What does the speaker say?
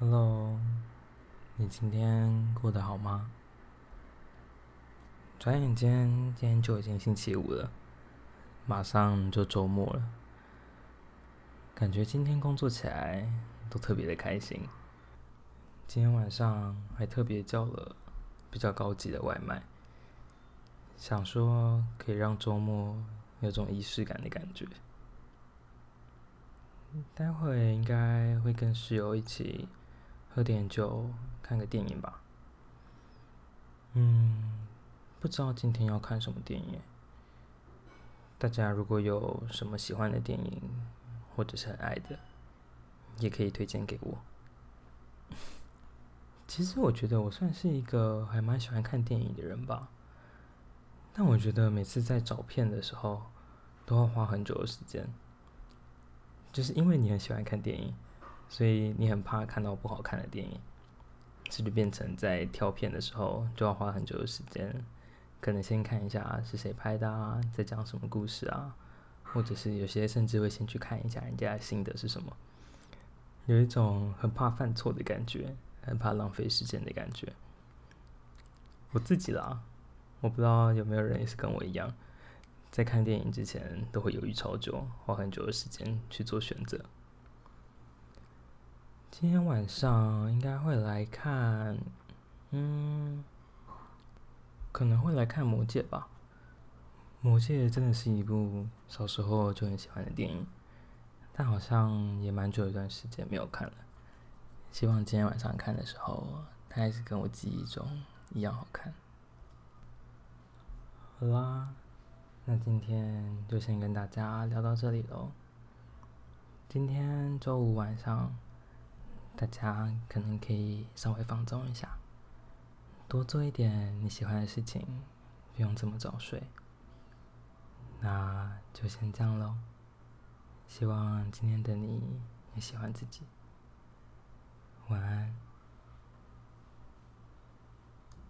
Hello，你今天过得好吗？转眼间，今天就已经星期五了，马上就周末了。感觉今天工作起来都特别的开心。今天晚上还特别叫了比较高级的外卖，想说可以让周末有种仪式感的感觉。待会应该会跟室友一起。喝点酒，看个电影吧。嗯，不知道今天要看什么电影。大家如果有什么喜欢的电影，或者是很爱的，也可以推荐给我。其实我觉得我算是一个还蛮喜欢看电影的人吧。但我觉得每次在找片的时候，都要花很久的时间。就是因为你很喜欢看电影。所以你很怕看到不好看的电影，这就变成在挑片的时候就要花很久的时间，可能先看一下是谁拍的啊，在讲什么故事啊，或者是有些甚至会先去看一下人家的心得是什么，有一种很怕犯错的感觉，很怕浪费时间的感觉。我自己啦，我不知道有没有人也是跟我一样，在看电影之前都会犹豫超久，花很久的时间去做选择。今天晚上应该会来看，嗯，可能会来看《魔戒》吧。《魔戒》真的是一部小时候就很喜欢的电影，但好像也蛮久一段时间没有看了。希望今天晚上看的时候，它还是跟我记忆中一样好看。好啦，那今天就先跟大家聊到这里喽。今天周五晚上。大家可能可以稍微放纵一下，多做一点你喜欢的事情，不用这么早睡。那就先这样喽。希望今天的你也喜欢自己。